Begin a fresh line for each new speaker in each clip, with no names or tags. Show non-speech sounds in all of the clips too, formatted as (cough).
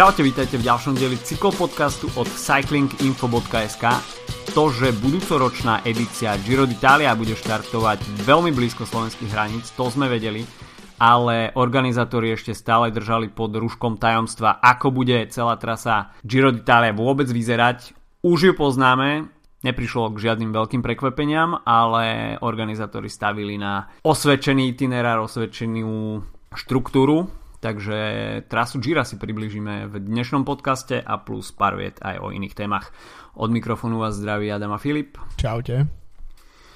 Čaute, vítajte v ďalšom dieli cyklopodcastu od cyclinginfo.sk. To, že budúcoročná edícia Giro d'Italia bude štartovať veľmi blízko slovenských hraníc, to sme vedeli, ale organizátori ešte stále držali pod rúškom tajomstva, ako bude celá trasa Giro d'Italia vôbec vyzerať. Už ju poznáme, neprišlo k žiadnym veľkým prekvapeniam, ale organizátori stavili na osvedčený itinerár, osvedčenú štruktúru Takže trasu Gira si približíme v dnešnom podcaste a plus pár viet aj o iných témach. Od mikrofónu vás zdraví Adam a Filip.
Čaute.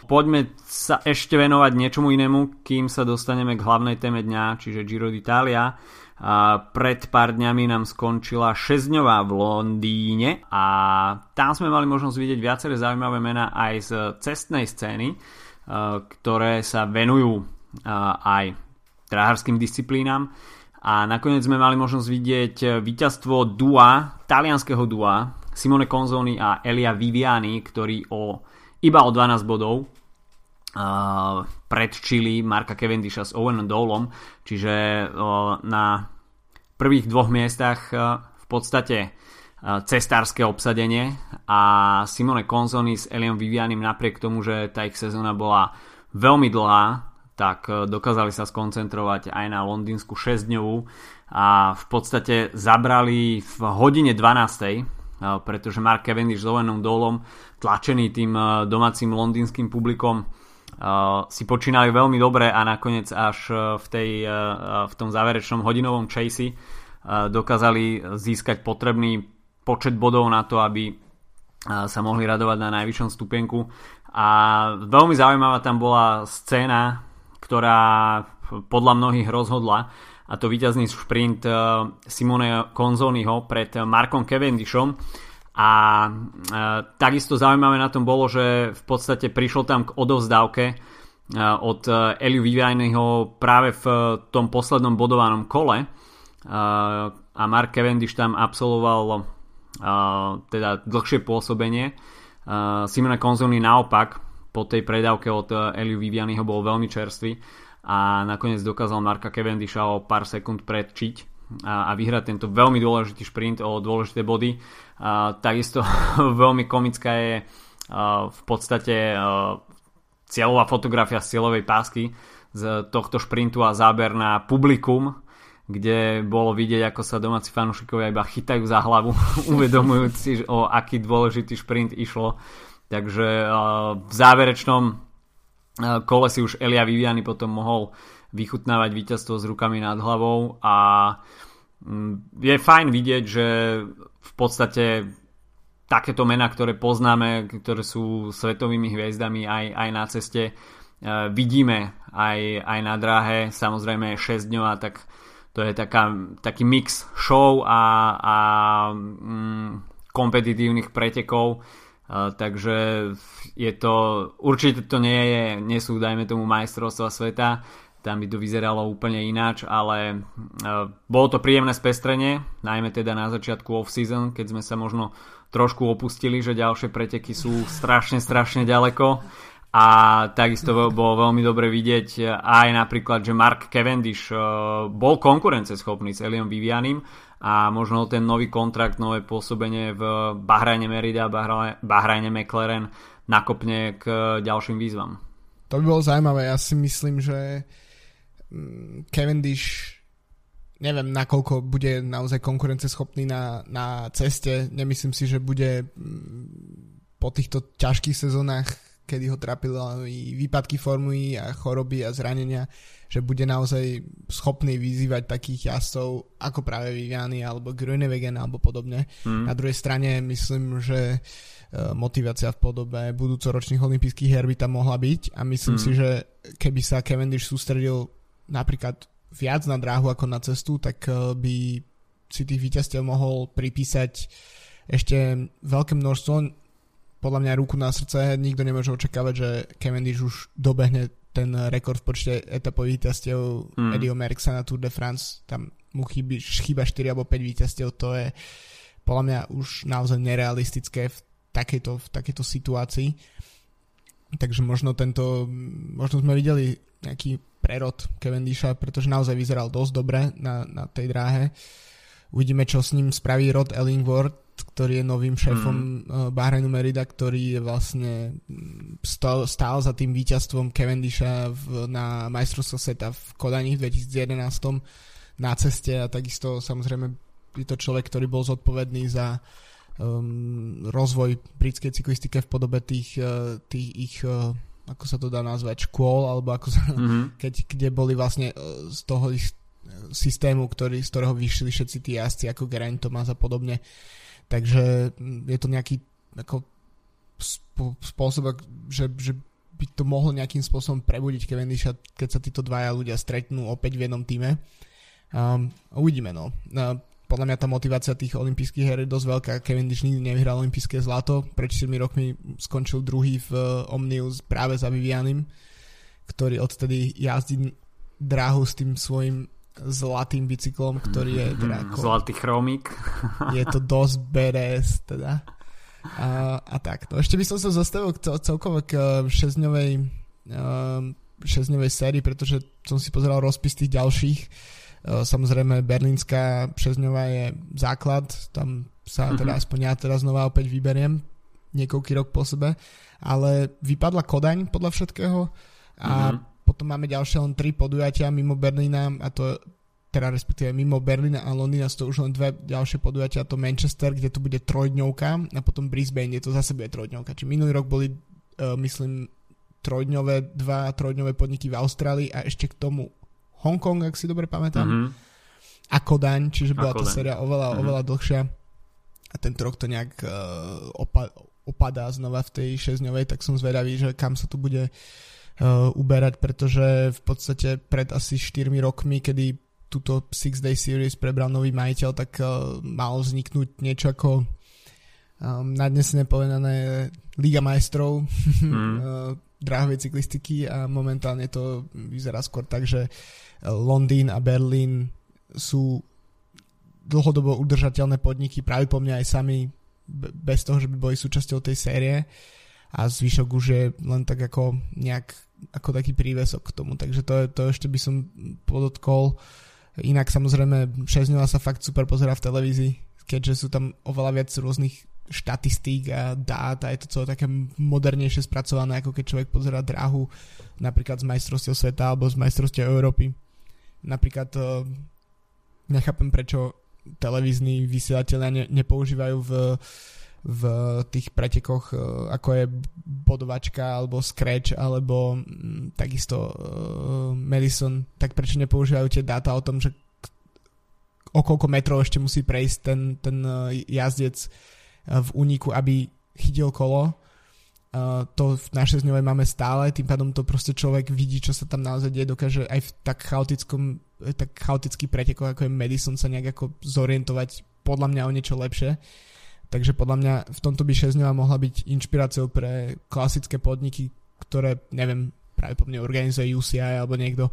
Poďme sa ešte venovať niečomu inému, kým sa dostaneme k hlavnej téme dňa, čiže Giro d'Italia. A pred pár dňami nám skončila 6 v Londýne a tam sme mali možnosť vidieť viaceré zaujímavé mená aj z cestnej scény, ktoré sa venujú aj dráharským disciplínam a nakoniec sme mali možnosť vidieť eh, víťazstvo dua, talianského dua Simone Conzoni a Elia Viviani, ktorí o, iba o 12 bodov uh, predčili Marka Cavendisha s Owen Dolom, čiže uh, na prvých dvoch miestach uh, v podstate uh, cestárske obsadenie a Simone Conzoni s Eliom Vivianim napriek tomu, že tá ich sezóna bola veľmi dlhá, tak e, dokázali sa skoncentrovať aj na londýnsku 6 dňovú a v podstate zabrali v hodine 12 e, pretože Mark Cavendish s Owenom Dolom tlačený tým e, domácim londýnským publikom si počínali veľmi dobre a nakoniec až v, tej, v tom záverečnom hodinovom chasey dokázali získať potrebný počet bodov na to, aby sa mohli radovať na najvyššom stupenku a veľmi zaujímavá tam bola scéna ktorá podľa mnohých rozhodla a to víťazný šprint eh, Simone Konzoniho pred Markom Cavendishom a e, takisto zaujímavé na tom bolo, že v podstate prišlo tam k odovzdávke e, od Eliu Vivianiho práve v tom poslednom bodovanom kole a Mark Cavendish tam absolvoval teda dlhšie pôsobenie. Simone Konzoni naopak po tej predávke od eh, Eliu Vivianyho bol veľmi čerstvý a nakoniec dokázal Marka Cavendisha o pár sekúnd predčiť a, a vyhrať tento veľmi dôležitý šprint o dôležité body. A, takisto (laughs) veľmi komická je a, v podstate a, cieľová fotografia z cieľovej pásky z tohto šprintu a záber na publikum, kde bolo vidieť, ako sa domáci fanúšikovia iba chytajú za hlavu, (laughs) uvedomujúci, o aký dôležitý šprint išlo Takže v záverečnom kole si už Elia Viviani potom mohol vychutnávať víťazstvo s rukami nad hlavou a mm, je fajn vidieť, že v podstate takéto mená, ktoré poznáme, ktoré sú svetovými hviezdami aj, aj na ceste, vidíme aj, aj na dráhe, samozrejme 6 dňová, tak to je taká, taký mix show a, a mm, kompetitívnych pretekov, takže je to, určite to nie je, nie sú dajme tomu majstrovstva sveta, tam by to vyzeralo úplne ináč, ale uh, bolo to príjemné spestrenie, najmä teda na začiatku off-season, keď sme sa možno trošku opustili, že ďalšie preteky sú strašne, strašne ďaleko. A takisto bolo veľmi dobre vidieť aj napríklad, že Mark Cavendish uh, bol konkurenceschopný s Eliom Vivianim a možno ten nový kontrakt, nové pôsobenie v Bahrajne Merida, Bahrajne McLaren nakopne k ďalším výzvam.
To by bolo zaujímavé. Ja si myslím, že mm, Cavendish neviem, nakoľko bude naozaj konkurenceschopný na, na ceste. Nemyslím si, že bude mm, po týchto ťažkých sezónach, kedy ho trápili výpadky formy a choroby a zranenia, že bude naozaj schopný vyzývať takých jazdcov ako práve Viviany alebo Grunewegen alebo podobne. Mm. Na druhej strane myslím, že e, motivácia v podobe budúcoročných olympijských her by tam mohla byť a myslím mm. si, že keby sa Cavendish sústredil napríklad viac na dráhu ako na cestu, tak e, by si tých víťazstiev mohol pripísať ešte veľké množstvo podľa mňa ruku na srdce, nikto nemôže očakávať, že Cavendish už dobehne ten rekord v počte etapových víťazstiev mm. Eddieho Merckxa na Tour de France, tam mu chýba, chýba 4 alebo 5 víťazstiev, to je podľa mňa už naozaj nerealistické v takejto, v takejto situácii. Takže možno tento, možno sme videli nejaký prerod Cavendisha, pretože naozaj vyzeral dosť dobre na, na tej dráhe. Uvidíme, čo s ním spraví Rod Ellingworth, ktorý je novým šéfom mm. Bahrainu Merida, ktorý je vlastne mm, stál, stál za tým víťazstvom Cavendisha v, na majstrovstvo sveta v Kodani v 2011 na ceste a takisto samozrejme je to človek, ktorý bol zodpovedný za um, rozvoj britskej cyklistike v podobe tých, uh, tých ich uh, ako sa to dá nazvať, škôl, alebo ako sa, mm-hmm. (laughs) keď, kde boli vlastne uh, z toho ich systému, ktorý, z ktorého vyšli všetci tí jazdci ako Geraint Thomas a podobne. Takže je to nejaký ako spôsob, že, že by to mohlo nejakým spôsobom prebudiť Cavendisha, keď sa títo dvaja ľudia stretnú opäť v jednom týme. Um, uvidíme, no. Uh, podľa mňa tá motivácia tých olympijských her je dosť veľká. Cavendish nikdy nevyhral olympijské zlato. Pred 7 rokmi skončil druhý v uh, Omnius práve za Vivianim, ktorý odtedy jazdí dráhu s tým svojim zlatým bicyklom, ktorý je teda
ako... Zlatý chromík.
je to dosť badass, teda. A, a tak, no ešte by som sa zastavil cel, celkovo k 6-dňovej uh, sérii, pretože som si pozeral rozpis tých ďalších. Uh, samozrejme, berlínska 6 je základ, tam sa mm-hmm. teda aspoň ja teraz znova opäť vyberiem niekoľký rok po sebe, ale vypadla Kodaň podľa všetkého a mm-hmm potom máme ďalšie len tri podujatia mimo Berlína a to teda respektíve mimo Berlína a Londýna sú to už len dve ďalšie podujatia, to Manchester, kde to bude trojdňovka a potom Brisbane, kde to zase bude trojdňovka. Čiže minulý rok boli, uh, myslím, trojdňové, dva trojdňové podniky v Austrálii a ešte k tomu Hongkong, ak si dobre pamätám. Mm-hmm. A Kodaň, čiže bola tá séria oveľa, mm-hmm. oveľa dlhšia. A tento rok to nejak uh, opa- opadá znova v tej 6 tak som zvedavý, že kam sa tu bude uh, uberať, pretože v podstate pred asi 4 rokmi, kedy túto Six Day Series prebral nový majiteľ, tak uh, malo vzniknúť niečo ako um, nadnesne povedané Liga majstrov (laughs) mm. uh, dráhovej cyklistiky a momentálne to vyzerá skôr tak, že Londýn a Berlín sú dlhodobo udržateľné podniky práve po mňa aj sami bez toho, že by boli súčasťou tej série a zvyšok už je len tak ako nejak ako taký prívesok k tomu, takže to, to ešte by som podotkol. Inak samozrejme 6 sa fakt super pozera v televízii, keďže sú tam oveľa viac rôznych štatistík a dát a je to celé také modernejšie spracované, ako keď človek pozera dráhu napríklad z majstrovstiev sveta alebo z majstrovstiev Európy. Napríklad uh, nechápem, prečo televízni vysielateľia ne, nepoužívajú v v tých pretekoch, e, ako je bodovačka alebo scratch alebo mm, takisto uh, Madison, tak prečo nepoužívajú tie dáta o tom, že o koľko metrov ešte musí prejsť ten, ten uh, jazdec uh, v úniku, aby chytil kolo. Uh, to v našej zňovej máme stále, tým pádom to proste človek vidí, čo sa tam naozaj deje, dokáže aj v tak chaotickom tak chaotický pretekoch, ako je Madison sa nejak ako zorientovať podľa mňa o niečo lepšie. Takže podľa mňa v tomto by 6 mohla byť inšpiráciou pre klasické podniky, ktoré, neviem, práve po mne organizuje UCI alebo niekto,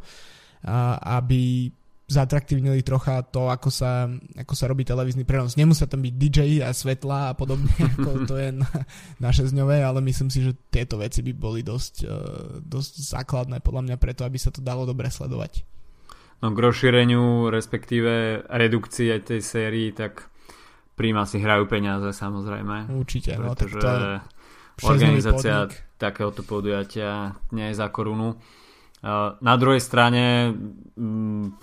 a, aby zatraktívnili trocha to, ako sa, ako sa robí televízny prenos. Nemusia tam byť DJ a svetla a podobne, (laughs) ako to je na, na 6 ale myslím si, že tieto veci by boli dosť, uh, dosť základné podľa mňa preto, aby sa to dalo dobre sledovať.
No k rozšíreniu, respektíve redukcii aj tej sérii, tak príjma si hrajú peniaze samozrejme.
Určite, no,
tak to organizácia podnik. takéhoto podujatia nie je za korunu. Na druhej strane mm,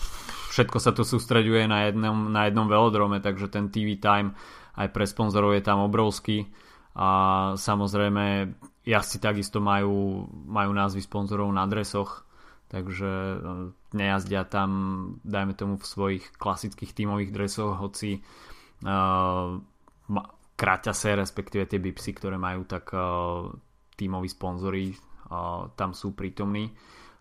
všetko sa tu sústreďuje na jednom, na jednom velodrome, takže ten TV time aj pre sponzorov je tam obrovský a samozrejme jazdci takisto majú, majú názvy sponzorov na dresoch, takže e, nejazdia tam, dajme tomu v svojich klasických tímových dresoch, hoci uh, kraťase, respektíve tie bipsy, ktoré majú, tak uh, tímoví sponzori uh, tam sú prítomní.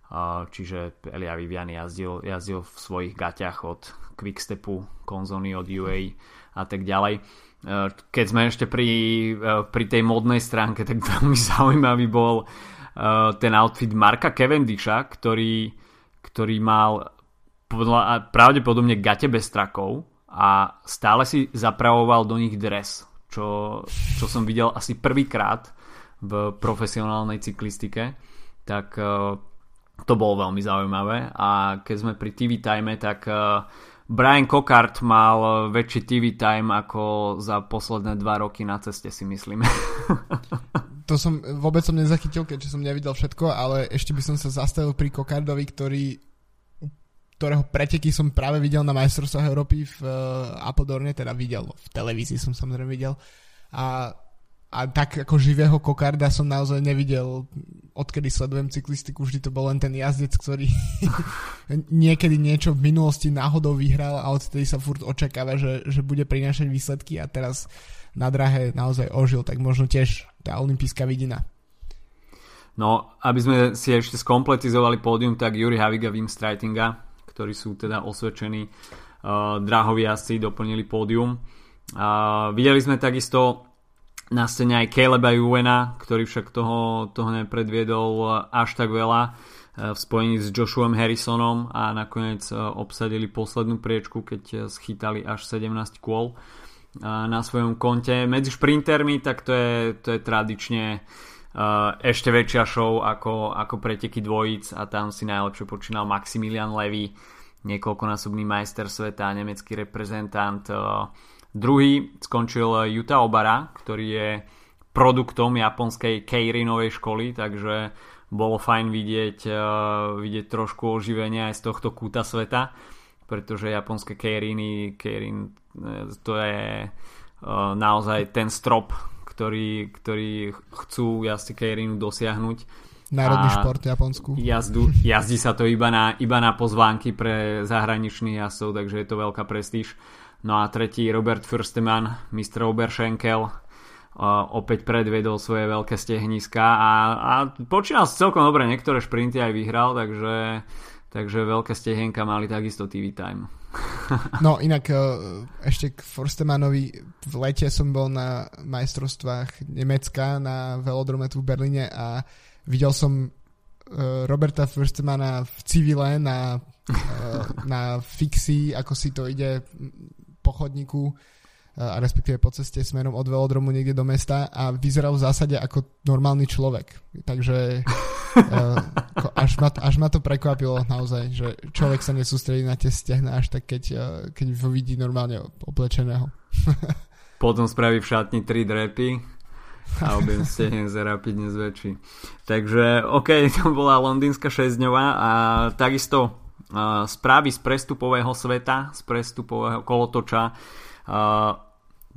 Uh, čiže Elia Viviani jazdil, jazdil v svojich gaťach od Quickstepu, konzóny od UA a tak ďalej. Uh, keď sme ešte pri, uh, pri tej modnej stránke, tak veľmi (laughs) zaujímavý bol uh, ten outfit Marka Cavendisha, ktorý, ktorý mal pravdepodobne gate bez trakov, a stále si zapravoval do nich dres, čo, čo som videl asi prvýkrát v profesionálnej cyklistike, tak uh, to bolo veľmi zaujímavé a keď sme pri TV Time, tak uh, Brian Cockart mal väčší TV time ako za posledné dva roky na ceste si myslím. (laughs)
to som, vôbec som nezachytil, keďže som nevidel všetko, ale ešte by som sa zastavil pri Kokardovi, ktorý ktorého preteky som práve videl na majstrovstvách Európy v uh, Apodorne, teda videl, v televízii som samozrejme videl. A, a tak ako živého kokarda som naozaj nevidel, odkedy sledujem cyklistiku, vždy to bol len ten jazdec, ktorý (laughs) niekedy niečo v minulosti náhodou vyhral a odtedy sa furt očakáva, že, že bude prinášať výsledky a teraz na drahe naozaj ožil, tak možno tiež tá olimpijská vidina.
No, aby sme si ešte skompletizovali pódium, tak Juri Haviga, Wim Streitinga, ktorí sú teda osvedčení uh, dráhoví jazdci, doplnili pódium. Uh, videli sme takisto na scéne aj Caleba Juena, ktorý však toho, toho nepredviedol až tak veľa uh, v spojení s Joshuom Harrisonom a nakoniec uh, obsadili poslednú priečku, keď uh, schytali až 17 kôl na svojom konte. Medzi šprintermi tak to je, to je tradične ešte väčšia show ako, ako preteky dvojic a tam si najlepšie počínal Maximilian Levy, niekoľkonásobný majster sveta, nemecký reprezentant. Druhý skončil Yuta Obara, ktorý je produktom japonskej Keirinovej školy, takže bolo fajn vidieť, vidieť trošku oživenia aj z tohto kúta sveta, pretože japonské Keiriny, Keirin to je naozaj ten strop, ktorí, ktorí chcú jazdci Keirinu dosiahnuť.
Národný a šport v Japonsku.
Jazdu, jazdí sa to iba na, iba na pozvánky pre zahraničných jazdcov, takže je to veľká prestíž. No a tretí Robert Fürsteman, Mr. Oberschenkel, opäť predvedol svoje veľké stehniska a, a počínal celkom dobre, niektoré šprinty aj vyhral, takže, takže veľké stehenka mali takisto TV time. (laughs)
No inak e, ešte k Forstemanovi v lete som bol na majstrovstvách Nemecka na velodrome tu v Berlíne a videl som e, Roberta Forstemana v civile na, e, na fixi, ako si to ide po chodníku a respektíve po ceste smerom od velodromu niekde do mesta a vyzeral v zásade ako normálny človek. Takže (laughs) uh, až, ma, až ma to prekvapilo naozaj, že človek sa nesústredí na tie stehna až tak, keď, uh, keď ho vidí normálne oblečeného. (laughs)
Potom spraví v šatni tri drepy a objem stehne sa rapidne zväčší. Takže OK, (laughs) to bola londýnska šesťdňová a takisto uh, správy z prestupového sveta, z prestupového kolotoča uh,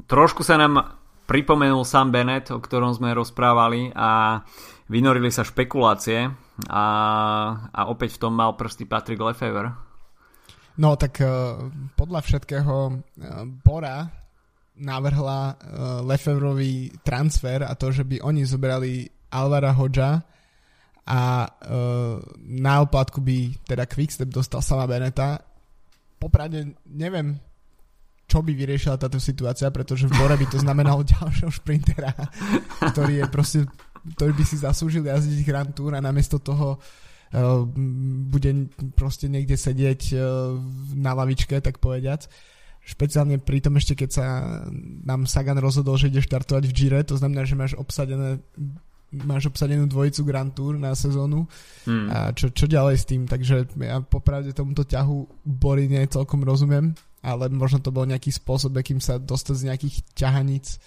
trošku sa nám pripomenul Sam Bennett, o ktorom sme rozprávali a vynorili sa špekulácie a, a opäť v tom mal prsty Patrick Lefevre.
No tak uh, podľa všetkého uh, Bora navrhla uh, Lefevrový transfer a to, že by oni zobrali Alvara Hodža a na oplatku by teda Quickstep dostal sama Beneta. Popravde neviem, čo by vyriešila táto situácia, pretože v Bore by to znamenalo (laughs) ďalšieho šprintera, ktorý je proste, ktorý by si zaslúžil jazdiť Grand Tour a namiesto toho uh, bude proste niekde sedieť uh, na lavičke, tak povediac. Špeciálne pri tom ešte, keď sa nám Sagan rozhodol, že ide štartovať v Gire, to znamená, že máš obsadené máš obsadenú dvojicu Grand Tour na sezónu hmm. a čo, čo ďalej s tým, takže ja popravde tomuto ťahu Bory nie celkom rozumiem ale možno to bol nejaký spôsob, akým sa dostať z nejakých ťahaníc.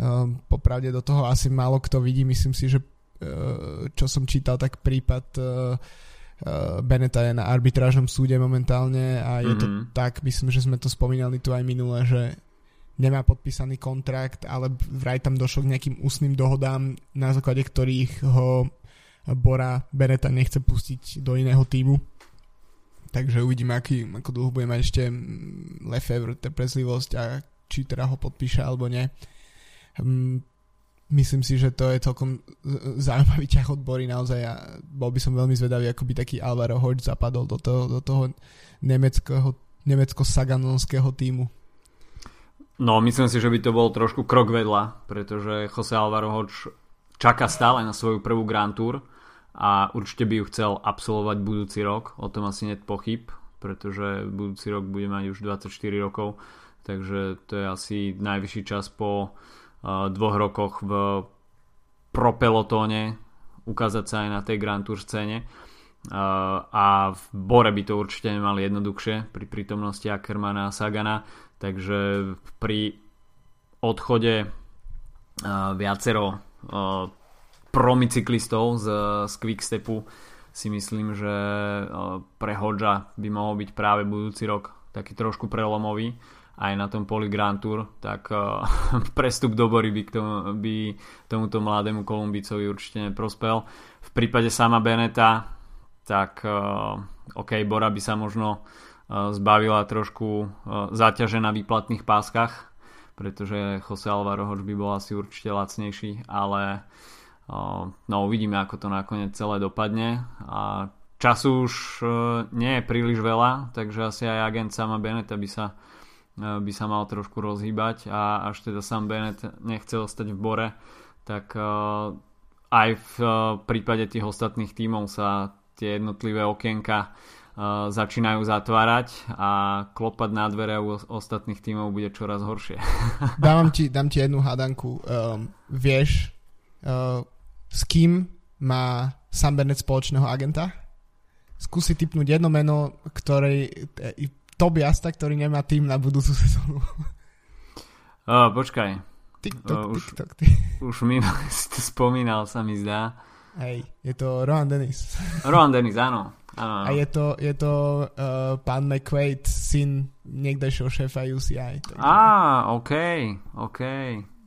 Um, popravde do toho asi málo kto vidí, myslím si, že uh, čo som čítal, tak prípad uh, uh, Beneta je na arbitrážnom súde momentálne a je mm-hmm. to mhm. tak, myslím, že sme to spomínali tu aj minule, že nemá podpísaný kontrakt, ale vraj tam došlo k nejakým ústnym dohodám, na základe ktorých ho Bora Beneta nechce pustiť do iného týmu Takže uvidíme, aký, ako dlho bude mať ešte mm, Lefebvre trpezlivosť a či teda ho podpíše alebo nie. Mm, myslím si, že to je celkom zaujímavý ťah odbory naozaj a bol by som veľmi zvedavý, ako by taký Alvaro Hodge zapadol do toho, do toho nemeckého, nemecko-saganonského týmu.
No, myslím si, že by to bol trošku krok vedľa, pretože Jose Alvaro Hodge čaká stále na svoju prvú Grand Tour a určite by ju chcel absolvovať budúci rok, o tom asi net pochyb, pretože budúci rok bude mať už 24 rokov, takže to je asi najvyšší čas po uh, dvoch rokoch v pro pelotóne ukázať sa aj na tej Grand Tour scéne. a v Bore by to určite nemali jednoduchšie pri prítomnosti Ackermana a Sagana, takže pri odchode viacero promicyklistov z, z Quickstepu si myslím, že pre Hodža by mohol byť práve budúci rok taký trošku prelomový aj na tom poli Grand Tour, tak uh, (laughs) prestup do Bory by, k tomu, by tomuto mladému Kolumbicovi určite neprospel. V prípade sama Beneta, tak uh, OK, Bora by sa možno uh, zbavila trošku uh, záťaže na výplatných páskach, pretože Jose Alvaro Hoč by bol asi určite lacnejší, ale uh, no uvidíme, ako to nakoniec celé dopadne a času už uh, nie je príliš veľa, takže asi aj agent sama Beneta by sa E, by sa mal trošku rozhýbať a až teda sám Bennett nechcel stať v bore, tak e, aj v e, prípade tých ostatných tímov sa tie jednotlivé okienka začínajú zatvárať a klopať na dvere u ostatných tímov bude čoraz horšie.
Dávam ti, dám ti jednu hádanku. Um, vieš, s kým má Sam Bennett spoločného agenta? Skúsi typnúť jedno meno, ktorej top jazda, ktorý nemá tým na budúcu sezónu.
Oh, počkaj.
TikTok, uh, už, TikTok. Ty.
Už mi (laughs) si to spomínal, sa mi zdá.
Hej, je to Rohan Dennis.
Rohan Dennis, áno. áno,
áno. A je to, je to uh, pán McQuaid, syn niekdejšieho šéfa UCI.
Takže... Á, OK, OK,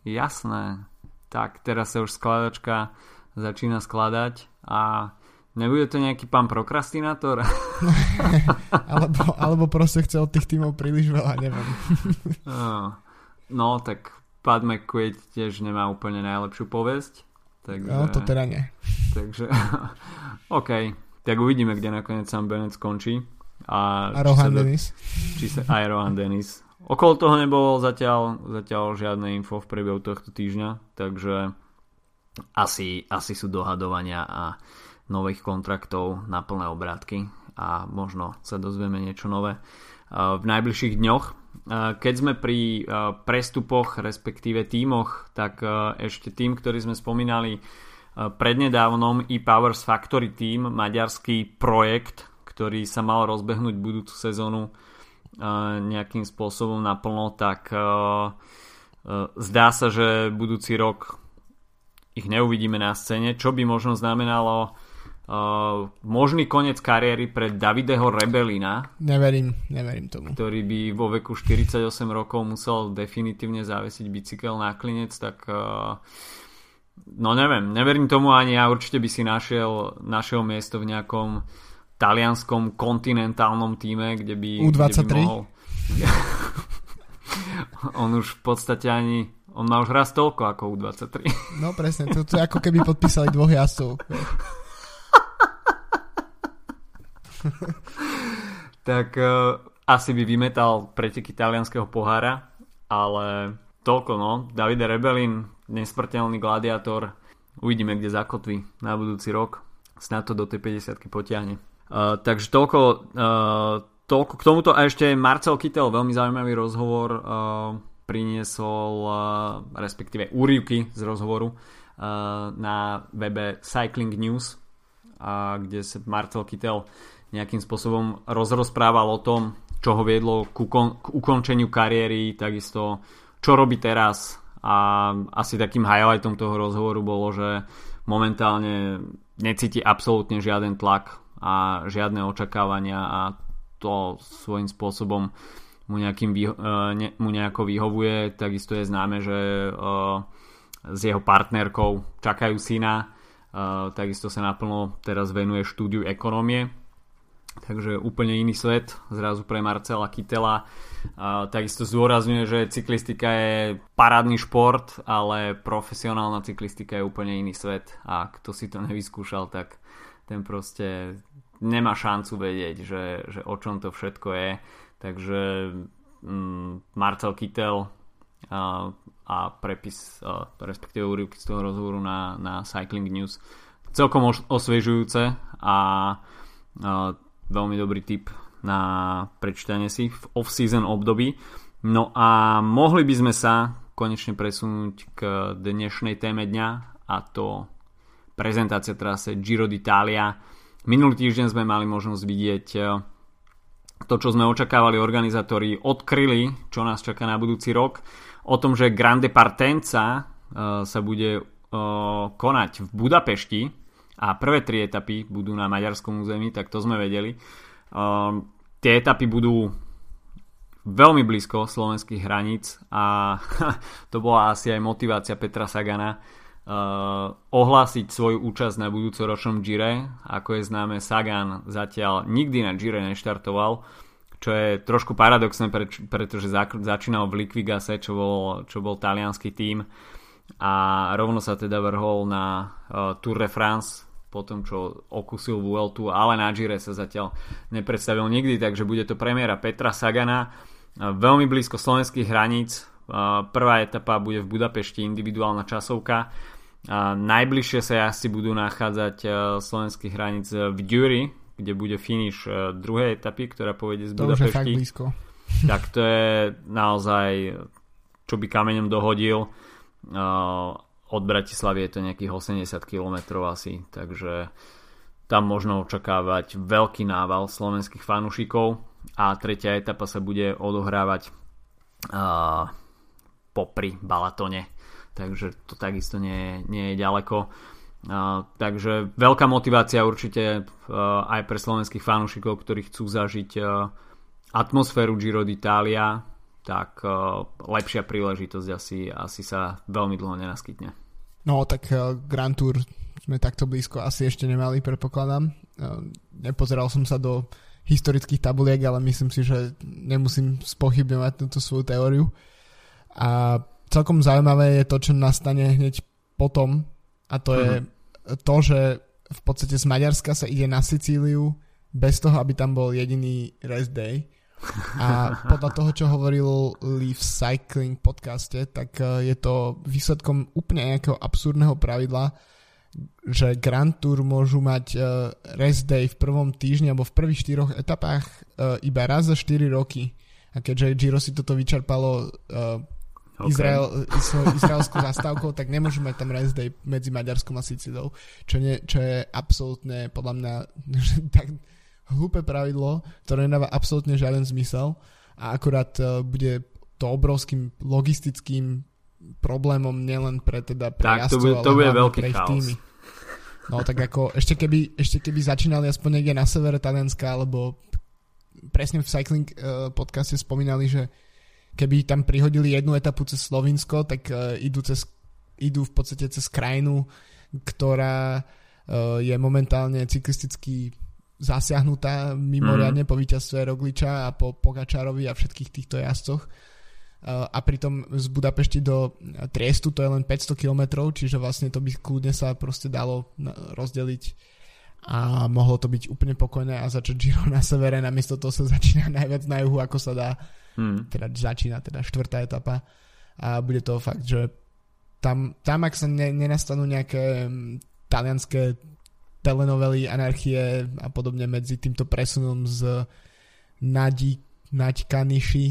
jasné. Tak, teraz sa už skladačka začína skladať a Nebude to nejaký pán prokrastinátor? (laughs)
alebo, alebo proste chce od tých tímov príliš veľa, neviem. (laughs)
no, tak Pat McQuaid tiež nemá úplne najlepšiu povesť. Takže,
no, to teda nie.
Takže, (laughs) OK. Tak uvidíme, kde nakoniec Sam Bennett skončí.
A, a Rohan Dennis.
Či sa, aj Rohan Dennis. Okolo toho nebolo zatiaľ, zatiaľ žiadne info v priebehu tohto týždňa, takže asi, asi sú dohadovania a nových kontraktov na plné obrátky a možno sa dozvieme niečo nové v najbližších dňoch. Keď sme pri prestupoch, respektíve tímoch, tak ešte tým, ktorý sme spomínali prednedávnom e-Powers Factory Team, maďarský projekt, ktorý sa mal rozbehnúť budúcu sezónu nejakým spôsobom naplno, tak zdá sa, že budúci rok ich neuvidíme na scéne, čo by možno znamenalo Uh, možný koniec kariéry pre Davideho Rebelina.
Neverím, neverím tomu.
Ktorý by vo veku 48 rokov musel definitívne zavesiť bicykel na klinec, tak uh, no neviem, neverím tomu ani ja určite by si našiel, našiel miesto v nejakom talianskom kontinentálnom týme, kde by,
U23? Kde by mohol... (laughs)
on už v podstate ani on má už raz toľko ako U23.
No presne, to, to je ako keby podpísali dvoch jazdcov. (laughs)
tak uh, asi by vymetal preteky talianského pohára, ale toľko no. Davide Rebelin, nesmrteľný gladiátor, uvidíme, kde zakotví na budúci rok. Snad to do tej 50 potiahne. Uh, takže toľko, uh, toľko k tomuto. A ešte Marcel Kittel, veľmi zaujímavý rozhovor uh, priniesol, uh, respektíve úrivky z rozhovoru uh, na webe Cycling News, uh, kde sa Marcel Kittel nejakým spôsobom rozrozprával o tom, čo ho viedlo k, ukon- k ukončeniu kariéry, takisto čo robí teraz. A asi takým highlightom toho rozhovoru bolo, že momentálne necíti absolútne žiaden tlak a žiadne očakávania a to svojím spôsobom mu, nejakým e, mu nejako vyhovuje. Takisto je známe, že uh, s jeho partnerkou čakajú syna. Uh, takisto sa naplno teraz venuje štúdiu ekonomie Takže úplne iný svet zrazu pre Marcela Kytela. Takisto zdôrazňuje, že cyklistika je parádny šport, ale profesionálna cyklistika je úplne iný svet a kto si to nevyskúšal, tak ten proste nemá šancu vedieť, že, že o čom to všetko je. Takže mm, Marcel Kytel a, a prepis, a, respektíve úryvky z toho rozhovoru na, na Cycling News celkom osviežujúce a, a veľmi dobrý tip na prečítanie si v off-season období. No a mohli by sme sa konečne presunúť k dnešnej téme dňa a to prezentácia trase Giro d'Italia minulý týždeň sme mali možnosť vidieť to, čo sme očakávali organizátori, odkryli, čo nás čaká na budúci rok, o tom, že Grande Partenza sa bude konať v Budapešti a prvé tri etapy budú na maďarskom území, tak to sme vedeli. Tie etapy budú veľmi blízko slovenských hraníc a (laughs) to bola asi aj motivácia Petra Sagana uh, ohlásiť svoju účasť na budúcoročnom Gire. Ako je známe, Sagan zatiaľ nikdy na Gire neštartoval, čo je trošku paradoxné, pretože začínal v Liquigase, čo bol, čo bol talianský tím a rovno sa teda vrhol na uh, Tour de France po tom, čo okusil Vueltu, ale na Gire sa zatiaľ nepredstavil nikdy, takže bude to premiéra Petra Sagana veľmi blízko slovenských hraníc. Prvá etapa bude v Budapešti individuálna časovka. Najbližšie sa asi budú nachádzať e, slovenských hraníc v Dury, kde bude finish e, druhej etapy, ktorá povede z
to
Budapešti.
Blízko.
Tak to je naozaj, čo by kameňom dohodil. E, od Bratislavy je to nejakých 80 km asi, takže tam možno očakávať veľký nával slovenských fanúšikov a tretia etapa sa bude odohrávať popri Balatone takže to takisto nie, nie je ďaleko uh, takže veľká motivácia určite uh, aj pre slovenských fanúšikov ktorí chcú zažiť uh, atmosféru Giro d'Italia tak uh, lepšia príležitosť asi, asi sa veľmi dlho nenaskytne
No tak uh, Grand Tour sme takto blízko asi ešte nemali, predpokladám. Uh, nepozeral som sa do historických tabuliek, ale myslím si, že nemusím spochybňovať túto svoju teóriu. A celkom zaujímavé je to, čo nastane hneď potom a to je uh-huh. to, že v podstate z Maďarska sa ide na Sicíliu bez toho, aby tam bol jediný rest day. A (laughs) podľa toho, čo hovoril Leaf Cycling podcaste, tak eh, je to výsledkom úplne nejakého absurdného pravidla, že Grand Tour môžu mať uh, rest day v prvom týždni alebo v prvých štyroch etapách uh, iba raz za 4 roky. A keďže Giro si toto vyčerpalo okay. Izrael, izraelskou zastávkou, tak nemôžu mať tam rest day medzi Maďarskom a Sicíliou, čo, nie, čo je absolútne podľa mňa (laughs) tak hlúpe pravidlo, ktoré nedáva absolútne žiaden zmysel a akurát uh, bude to obrovským logistickým problémom nielen pre teda pre tak, jazdcov, to bude, to bude veľký pre chaos. týmy. No tak ako ešte keby, ešte keby začínali aspoň niekde na severe Talianska, alebo presne v Cycling uh, podcaste spomínali, že keby tam prihodili jednu etapu cez Slovinsko, tak uh, idú, cez, idú v podstate cez krajinu, ktorá uh, je momentálne cyklisticky zasiahnutá mimoriadne mm. po víťazstve Rogliča a po Pogačarovi a všetkých týchto jazdcoch a pritom z Budapešti do Triestu to je len 500 km, čiže vlastne to by kľudne sa proste dalo rozdeliť a mohlo to byť úplne pokojné a začať Giro na severe, namiesto toho sa začína najviac na juhu, ako sa dá. Hmm. Teda začína teda štvrtá etapa a bude to fakt, že tam, tam ak sa ne, nenastanú nejaké talianské telenovely, anarchie a podobne medzi týmto presunom z Nadi, Naďkaniši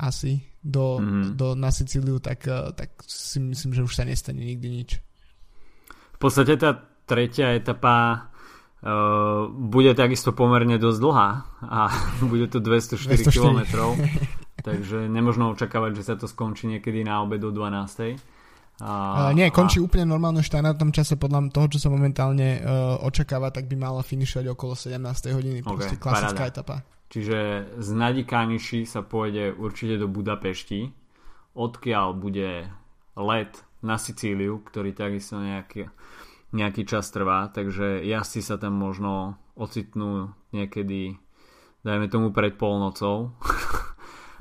asi do, mm. do, na Sicíliu, tak, eh, tak si myslím, že už sa nestane nikdy nič.
V podstate tá tretia etapa bude takisto pomerne dosť dlhá a (laughs) bude to 204, 204. km takže nemožno očakávať, že sa to skončí niekedy na obed do 12.
A, uh, nie, končí a... úplne normálne štandardnom čase podľa toho, čo sa momentálne uh, očakáva, tak by mala finišovať okolo 17. hodiny. Okay, proste klasická paráda. etapa.
Čiže z Nadikaniši sa pôjde určite do Budapešti, odkiaľ bude let na Sicíliu, ktorý takisto nejaký, nejaký čas trvá, takže jazdci sa tam možno ocitnú niekedy, dajme tomu pred polnocou. (laughs)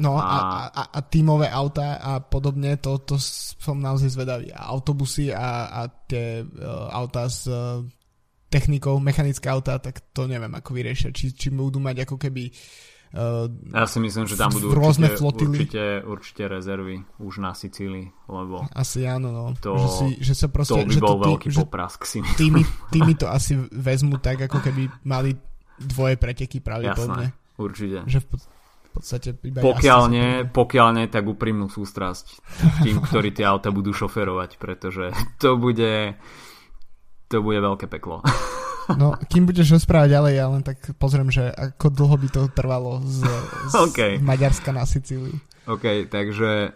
No a, a, a, a tímové auta a podobne, to, to som naozaj zvedavý. A autobusy a, a tie uh, auta s uh, technikou, mechanické autá, tak to neviem, ako vyriešia. Či, či budú mať ako keby
uh, ja si myslím, že tam budú rôzne určite, flotily. Určite, určite rezervy už na Sicílii, lebo
asi áno, no. To, že, si, že sa
proste, to by
že
bol to, veľký že poprask si
tými, (laughs) tými to asi vezmu tak, ako keby mali dvoje preteky pravdepodobne.
Jasné, určite.
Že v, v podstate
iba pokiaľ nie, pokiaľ nie, tak úprimnú sústrasť tým, (laughs) ktorí tie auta budú šoferovať, pretože to bude to bude veľké peklo. (laughs)
No, kým budeš rozprávať ďalej, ja len tak pozriem, že ako dlho by to trvalo z, z okay. Maďarska na Sicíliu.
OK, takže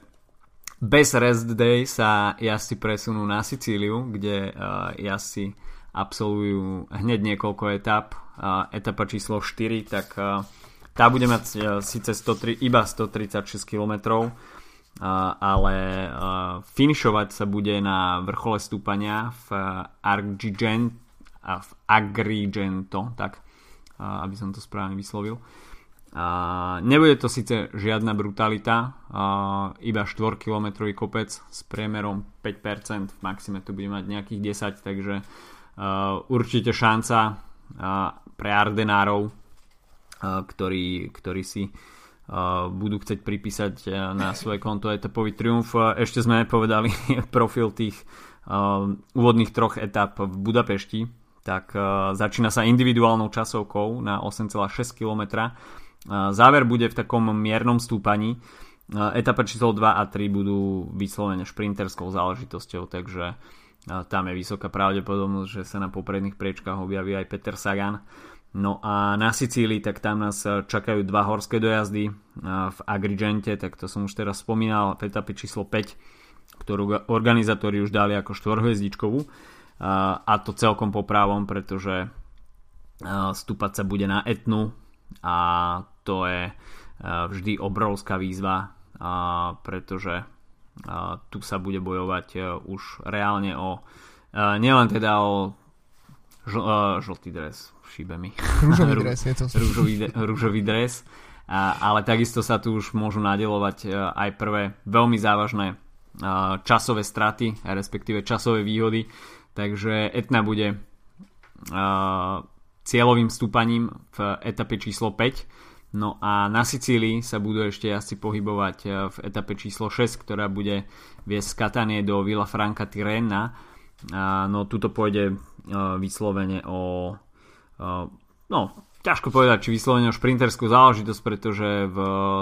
bez rest day sa jazdci presunú na Sicíliu, kde uh, jazdci absolvujú hneď niekoľko etap. Uh, etapa číslo 4, tak uh, tá bude mať uh, síce 103, iba 136 km, uh, ale uh, finišovať sa bude na vrchole stúpania v uh, Argigent, uh, v Agrigento, tak, aby som to správne vyslovil. Nebude to síce žiadna brutalita, iba 4 km kopec s priemerom 5%, v maxime to bude mať nejakých 10, takže určite šanca pre Ardenárov, ktorí, ktorí si budú chcieť pripísať na svoje konto etapový triumf. Ešte sme povedali (laughs) profil tých úvodných troch etap v Budapešti, tak uh, začína sa individuálnou časovkou na 8,6 km Záver bude v takom miernom stúpaní. Etapa číslo 2 a 3 budú vyslovene šprinterskou záležitosťou, takže tam je vysoká pravdepodobnosť, že sa na popredných priečkách objaví aj Peter Sagan. No a na Sicílii, tak tam nás čakajú dva horské dojazdy v Agrigente, tak to som už teraz spomínal, v etape číslo 5, ktorú organizátori už dali ako štvorhviezdičkovú a to celkom poprávom, pretože stúpať sa bude na Etnu a to je e, vždy obrovská výzva, pretože e, tu sa bude bojovať e, už reálne o nielen teda o žl- žltý dres, šíbe mi. (laughs)
Rúžový dres, je to.
Rúžový, rúžový dres. ale takisto sa tu už môžu nadelovať aj prvé veľmi závažné časové straty, respektíve časové výhody. Takže Etna bude cieľovým stúpaním v etape číslo 5 No a na Sicílii sa budú ešte asi pohybovať eh, v etape číslo 6, ktorá bude viesť Katanie do Villa Franca Tirena. No tuto pôjde eh, vyslovene o eh, no ťažko povedať, či vyslovene o šprinterskú záležitosť, pretože v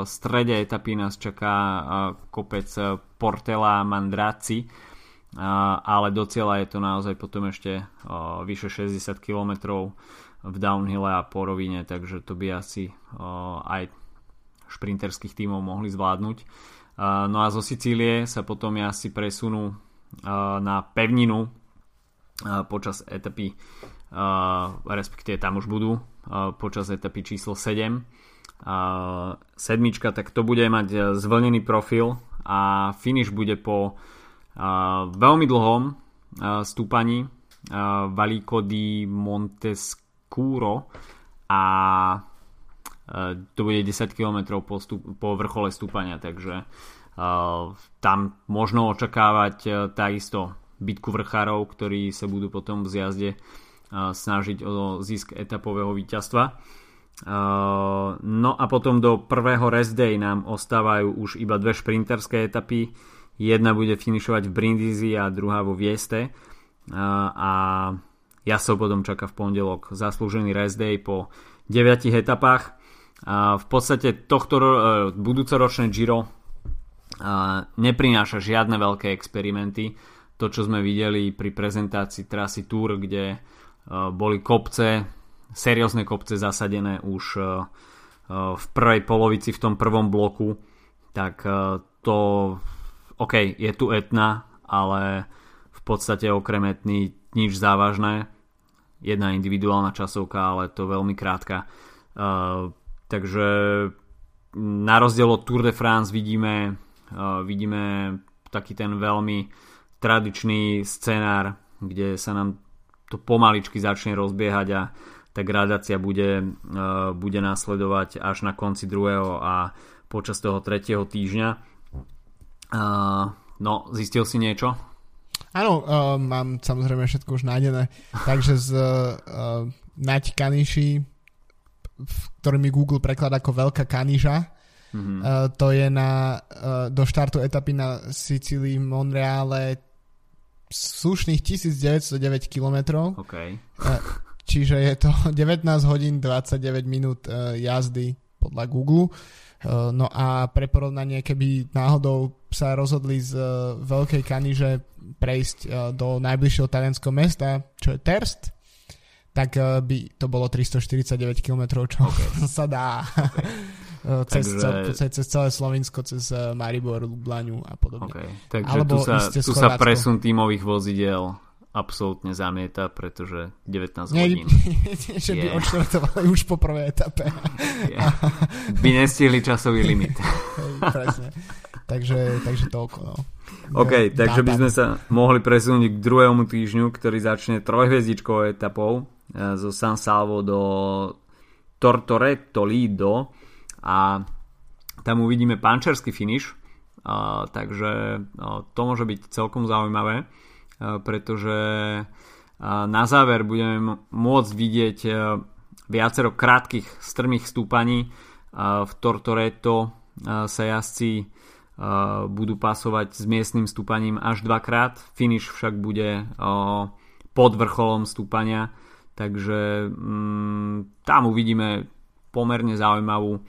strede etapy nás čaká kopec Portela Mandraci, ale do cieľa je to naozaj potom ešte vyše 60 kilometrov v downhille a po rovine, takže to by asi aj šprinterských tímov mohli zvládnuť. No a zo Sicílie sa potom asi presunú na pevninu počas etapy, respektíve tam už budú počas etapy číslo 7. Uh, sedmička, tak to bude mať zvlnený profil a finish bude po veľmi dlhom stúpaní Valico di Montesco Kúro a e, to bude 10 km po, stup- po vrchole stúpania, takže tam možno očakávať uh, takisto bitku vrchárov, ktorí sa budú potom v zjazde snažiť o zisk etapového víťazstva. No a potom do prvého rest day nám ostávajú už iba dve šprinterské etapy. Jedna bude finišovať v Brindisi a druhá vo Vieste. A Jasov potom čaká v pondelok zaslúžený rest day po 9 etapách. A v podstate tohto e, budúcoročné Giro neprináša žiadne veľké experimenty. To, čo sme videli pri prezentácii trasy Tour, kde e, boli kopce, seriózne kopce zasadené už e, v prvej polovici v tom prvom bloku, tak to OK, je tu etna, ale v podstate okrem etny nič závažné jedna individuálna časovka, ale to veľmi krátka. Uh, takže na rozdiel od Tour de France vidíme, uh, vidíme taký ten veľmi tradičný scenár, kde sa nám to pomaličky začne rozbiehať a tá gradácia bude, uh, bude následovať až na konci druhého a počas toho tretieho týždňa. Uh, no, zistil si niečo?
Áno, uh, mám samozrejme všetko už nájdené. Takže z uh, Nať Kaniši, ktorý mi Google prekladá ako Veľká Kaniža, mm-hmm. uh, to je na, uh, do štartu etapy na Sicílii Monreale slušných 1909 km.
Okay.
Uh, čiže je to (laughs) 19 hodín 29 minút uh, jazdy podľa Google. Uh, no a pre porovnanie, keby náhodou sa rozhodli z uh, Veľkej Kaniže prejsť uh, do najbližšieho talianského mesta, čo je Terst, tak by to bolo 349 km, čo okay. (laughs) sa dá. Okay. (laughs) cez, takže... cel, cez celé Slovinsko, cez Maribor, Lublaňu a podobne.
Okay. Takže Alebo tu sa, tu sa presun tímových vozidel absolútne zamieta, pretože 19 Nie, hodín.
Nie, že by odštartovali už po prvej etape.
Yeah. By nestihli časový limit.
Hej, presne. Takže, takže toľko. No.
OK, no, takže by sme sa mohli presunúť k druhému týždňu, ktorý začne trojhviezdičkovou etapou e, zo San Salvo do Tortoretto Lido a tam uvidíme pančerský finish, uh, takže uh, to môže byť celkom zaujímavé. Pretože na záver budeme môcť vidieť eh, viacero krátkých strmých stúpaní v Tortoreto sa jazdci budú pasovať s miestnym stúpaním až dvakrát. Finish však bude pod vrcholom stúpania, takže mm, tam uvidíme pomerne zaujímavú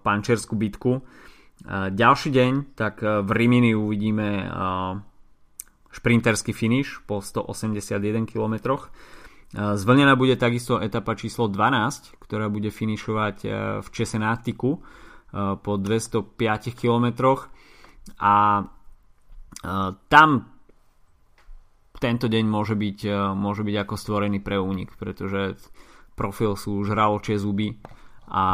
pančerskú bitku. Ďalší deň, tak v Rimini uvidíme šprinterský finish po 181 km. Zvlnená bude takisto etapa číslo 12, ktorá bude finišovať e, v Česenátiku e, po 205 km a e, tam tento deň môže byť, môže byť ako stvorený pre únik, pretože profil sú žraločie zuby a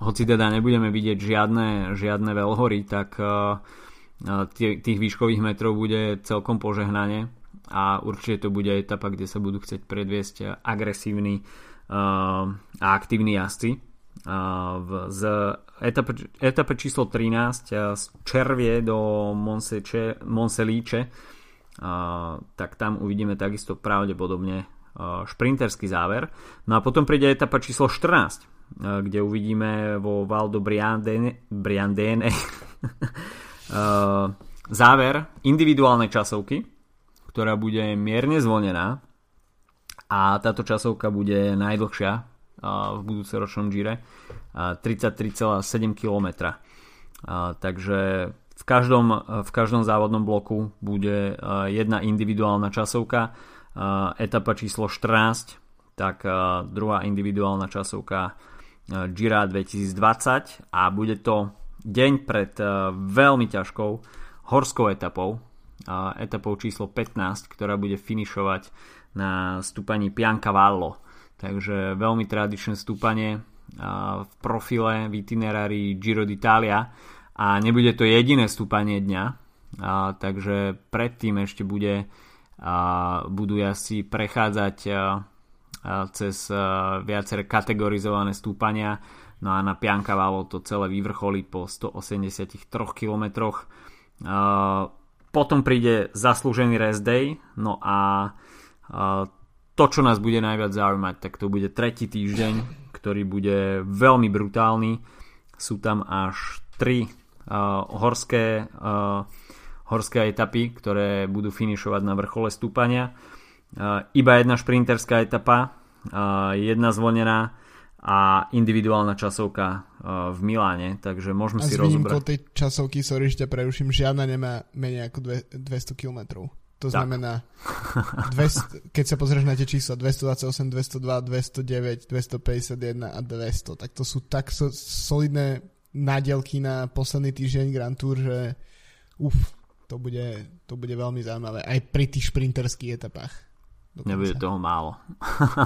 hoci teda nebudeme vidieť žiadne, žiadne veľhory, tak tých výškových metrov bude celkom požehnanie a určite to bude etapa, kde sa budú chcieť predviesť agresívni a aktívni jazdci. Z etape, etape číslo 13 z Červie do Monseče, Monseliče tak tam uvidíme takisto pravdepodobne šprinterský záver. No a potom príde etapa číslo 14, kde uvidíme vo Valdo Briandene, Briandene (laughs) záver individuálnej časovky, ktorá bude mierne zvonená a táto časovka bude najdlhšia uh, v budúceročnom Gire uh, 33,7 km. Takže v každom, v každom závodnom bloku bude jedna individuálna časovka etapa číslo 14 tak druhá individuálna časovka Gira 2020 a bude to deň pred uh, veľmi ťažkou horskou etapou, etapou číslo 15, ktorá bude finišovať na stúpaní Piancavallo. Takže veľmi tradičné stúpanie uh, v profile v itinerári Giro d'Italia a nebude to jediné stúpanie dňa, uh, takže predtým ešte bude, budú asi prechádzať cez viaceré kategorizované stúpania No a na Piankavalo to celé vyvrcholí po 183 km. Potom príde zaslúžený rest day, no a to, čo nás bude najviac zaujímať, tak to bude tretí týždeň, ktorý bude veľmi brutálny. Sú tam až 3 horské, horské etapy, ktoré budú finišovať na vrchole stúpania. Iba jedna šprinterská etapa, jedna zvonená a individuálna časovka uh, v Miláne, takže môžeme a si rozobrať.
tej časovky, sorry, ešte preruším, žiadna nemá menej ako dve, 200 km. To tak. znamená, 200, keď sa pozrieš na tie čísla 228, 202, 209, 251 a 200, tak to sú tak so, solidné nádielky na posledný týždeň Grand Tour, že uf, to bude, to bude veľmi zaujímavé. Aj pri tých šprinterských etapách.
Nebude toho málo.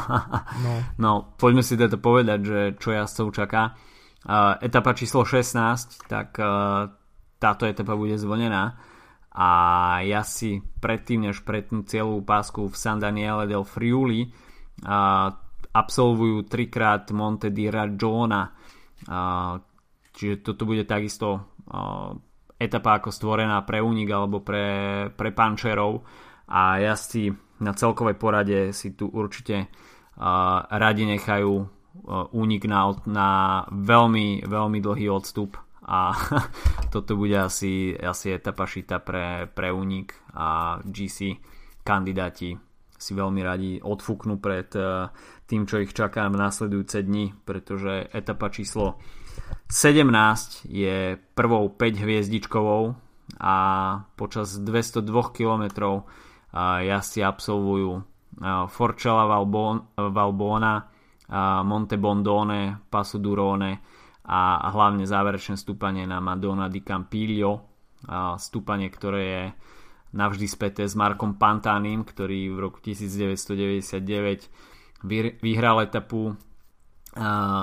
(laughs) no. no, poďme si teda povedať, že čo jazdcov čaká. Uh, etapa číslo 16, tak uh, táto etapa bude zvonená a ja si predtým, než pretnú celú pásku v San Daniele del Friuli uh, absolvujú trikrát Monte di Ragiona uh, čiže toto bude takisto uh, etapa ako stvorená pre únik alebo pre, pre pančerov a jazdci na celkovej porade si tu určite radi nechajú uh, únik na, na veľmi, veľmi dlhý odstup a (laughs) toto bude asi, asi etapa šita pre, pre únik a GC kandidáti si veľmi radi odfúknú pred uh, tým, čo ich čaká v následujúce dni, pretože etapa číslo 17 je prvou 5 hviezdičkovou a počas 202 kilometrov jazdci absolvujú Forcella Valbona, Monte Bondone, Passo Durone a hlavne záverečné stúpanie na Madonna di Campiglio, stúpanie, ktoré je navždy späté s Markom Pantánim, ktorý v roku 1999 vyhral etapu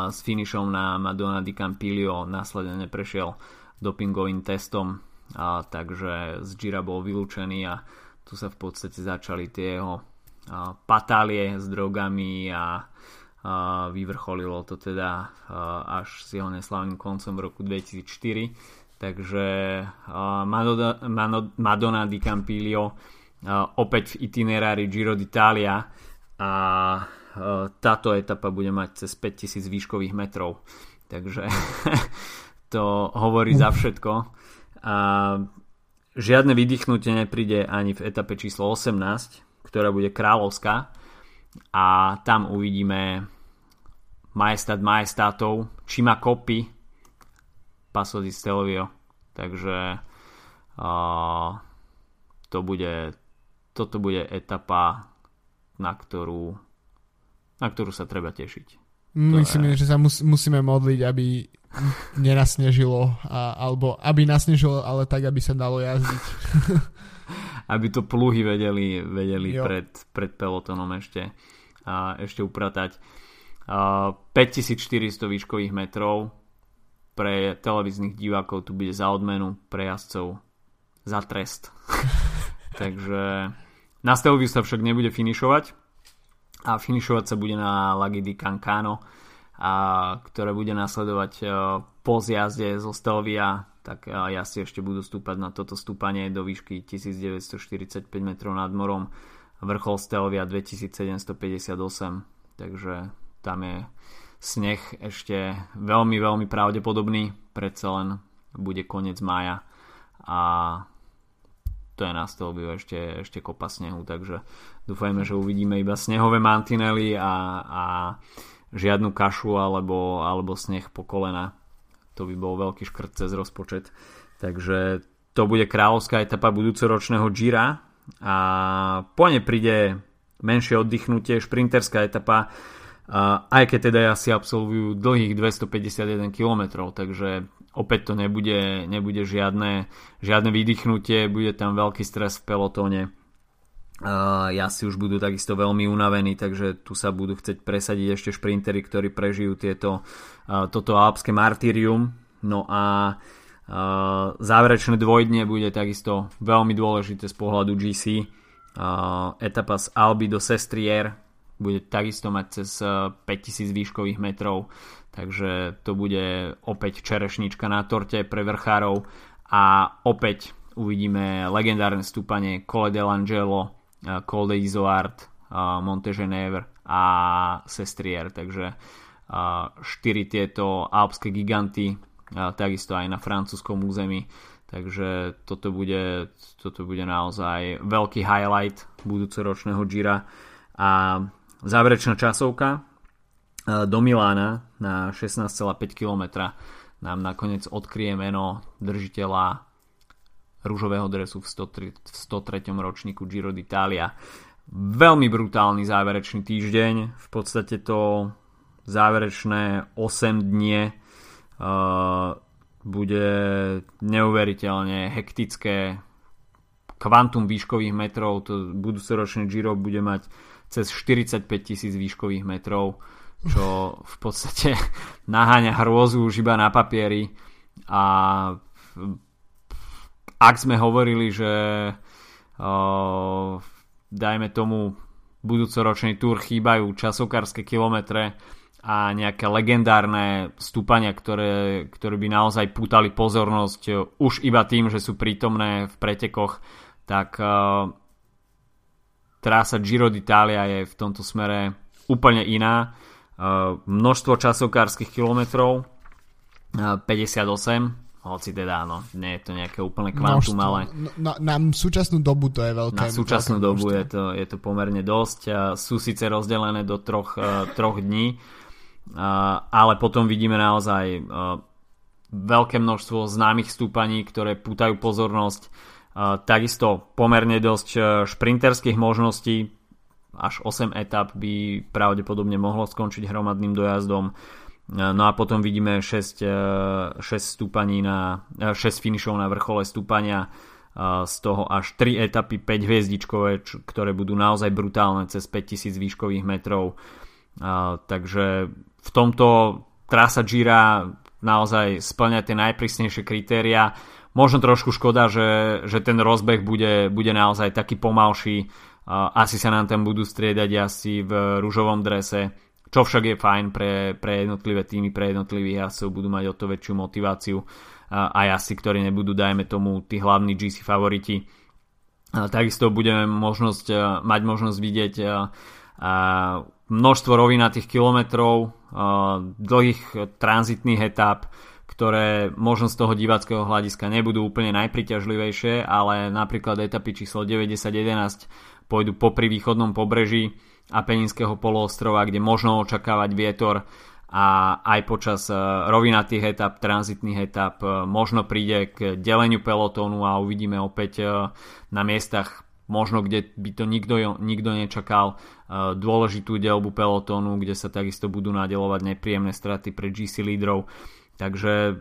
s finišom na Madonna di Campiglio, následne prešiel dopingovým testom, takže z Gira bol vylúčený a tu sa v podstate začali tie jeho patálie s drogami a vyvrcholilo to teda až s jeho neslavným koncom v roku 2004 takže Madonna, di Campiglio opäť v itinerári Giro d'Italia. A táto etapa bude mať cez 5000 výškových metrov. Takže (laughs) to hovorí za všetko. A žiadne vydýchnutie nepríde ani v etape číslo 18 ktorá bude kráľovská a tam uvidíme majestát majestátov, Čima Kopy, Paso di Stelvio. Takže uh, to bude, toto bude etapa, na ktorú, na ktorú sa treba tešiť.
Myslím, je... že sa mus, musíme modliť, aby nenasnežilo, a, alebo aby nasnežilo, ale tak, aby sa dalo jazdiť. (laughs)
aby to pluhy vedeli, vedeli pred, pred pelotonom ešte, a ešte upratať. 5400 výškových metrov pre televíznych divákov tu bude za odmenu, pre jazdcov za trest. (laughs) Takže na Stelviu sa však nebude finišovať a finišovať sa bude na Lagi di Cancano a ktoré bude nasledovať e, po zjazde zo Stelvia tak e, jazdci ešte budú stúpať na toto stúpanie do výšky 1945 metrov nad morom. Vrchol Stelvia 2758 takže tam je sneh ešte veľmi, veľmi pravdepodobný, predsa len bude koniec mája a to je na stolbiu ešte, ešte kopa snehu, takže dúfajme, že uvidíme iba snehové mantinely a, a žiadnu kašu alebo, alebo sneh po kolena. To by bol veľký škrt cez rozpočet. Takže to bude kráľovská etapa budúcoročného Gira a po ne príde menšie oddychnutie, šprinterská etapa aj keď teda asi absolvujú dlhých 251 km, takže opäť to nebude, nebude žiadne, žiadne vydýchnutie, bude tam veľký stres v pelotóne. Ja si už budú takisto veľmi unavení, takže tu sa budú chcieť presadiť ešte šprintery, ktorí prežijú tieto, toto alpské martyrium. No a záverečné dvojdne bude takisto veľmi dôležité z pohľadu GC. Etapa z Alby do Sestrier, bude takisto mať cez 5000 eh, výškových metrov, takže to bude opäť čerešnička na torte pre vrchárov a opäť uvidíme legendárne stúpanie Cole dell'Angelo, eh, Col de Izoard, eh, Monte Genèvre a Sestrier, takže štyri tieto alpské giganty, takisto aj na francúzskom území, takže toto bude, toto bude naozaj veľký highlight budúcoročného Gira a Záverečná časovka do Milána na 16,5 km nám nakoniec odkrie meno držiteľa rúžového dresu v 103, v 103. ročníku Giro d'Italia. Veľmi brutálny záverečný týždeň, v podstate to záverečné 8 dnie uh, bude neuveriteľne hektické kvantum výškových metrov, to budúcoročné Giro bude mať cez 45 tisíc výškových metrov, čo v podstate (laughs) naháňa hrôzu už iba na papieri a ak sme hovorili, že uh, dajme tomu budúcoročný túr chýbajú časokárske kilometre a nejaké legendárne stúpania, ktoré, ktoré by naozaj pútali pozornosť už iba tým, že sú prítomné v pretekoch, tak uh, trasa Giro d'Italia je v tomto smere úplne iná. Uh, množstvo časokárskych kilometrov, uh, 58, hoci teda áno, nie je to nejaké úplné kvantum, množstvo. ale...
Na, na súčasnú dobu to je veľké.
Na súčasnú veľké dobu je to, je to pomerne dosť. Sú síce rozdelené do troch, uh, troch dní, uh, ale potom vidíme naozaj uh, veľké množstvo známych stúpaní, ktoré pútajú pozornosť takisto pomerne dosť e, šprinterských možností. až 8 etap by pravdepodobne mohlo skončiť hromadným dojazdom. No a potom vidíme 6, 6 stúpaní na 6 finišov na vrchole stúpania z toho až 3 etapy 5 hviezdičkové, ktoré budú naozaj brutálne cez 5000 výškových metrov. Takže v tomto trasa Gira naozaj splňa tie najprísnejšie kritéria. Možno trošku škoda, že, že ten rozbeh bude, bude naozaj taký pomalší. Asi sa nám tam budú striedať asi v rúžovom drese čo však je fajn pre, pre jednotlivé týmy, pre jednotlivých jazdcov, budú mať o to väčšiu motiváciu a jazdci, ktorí nebudú, dajme tomu, tí hlavní GC favoriti. Takisto budeme možnosť, mať možnosť vidieť množstvo rovinatých kilometrov, dlhých tranzitných etap, ktoré možno z toho diváckého hľadiska nebudú úplne najpriťažlivejšie, ale napríklad etapy číslo 90-11 pôjdu po pri východnom pobreží, Apeninského poloostrova, kde možno očakávať vietor a aj počas e, rovinatých etap, tranzitných etap e, možno príde k deleniu pelotónu a uvidíme opäť e, na miestach možno kde by to nikto, nikto nečakal dôležitú delbu pelotónu, kde sa takisto budú nadelovať nepríjemné straty pre GC lídrov. Takže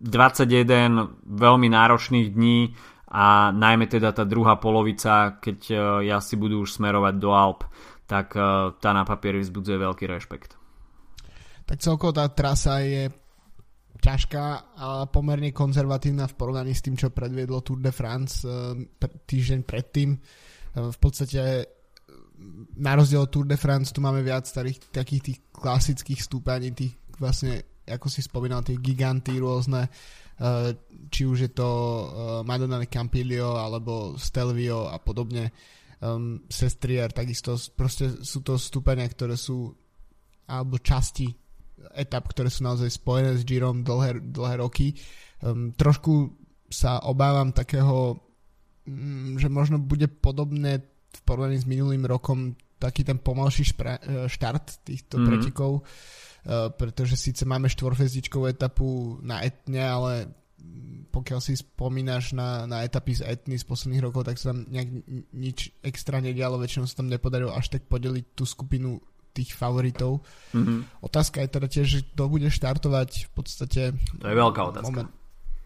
21 veľmi náročných dní a najmä teda tá druhá polovica, keď ja si budú už smerovať do Alp tak eh, tá na papieri vzbudzuje veľký rešpekt.
Tak celkovo tá trasa je ťažká a pomerne konzervatívna v porovnaní s tým, čo predviedlo Tour de France eh, týždeň predtým. Eh, v podstate na rozdiel od Tour de France tu máme viac starých takých tých klasických stúpaní, tých vlastne, ako si spomínal, tie giganty rôzne, či už je to Madonna Campilio alebo Stelvio a podobne um, Sestrier, takisto proste sú to stúpania, ktoré sú alebo časti etap, ktoré sú naozaj spojené s Girom dlhé, dlhé roky. Um, trošku sa obávam takého, um, že možno bude podobné v porovnaní s minulým rokom taký ten pomalší špra- e, štart týchto mm-hmm. pretekov, uh, pretože síce máme štvorfezdičkovú etapu na Etne, ale pokiaľ si spomínaš na, na etapy z Etny z posledných rokov, tak sa tam nejak nič extra nedialo, väčšinou sa tam nepodarilo až tak podeliť tú skupinu tých favoritov. Mm-hmm. Otázka je teda tiež, že kto bude štartovať v podstate...
To je veľká otázka. Moment,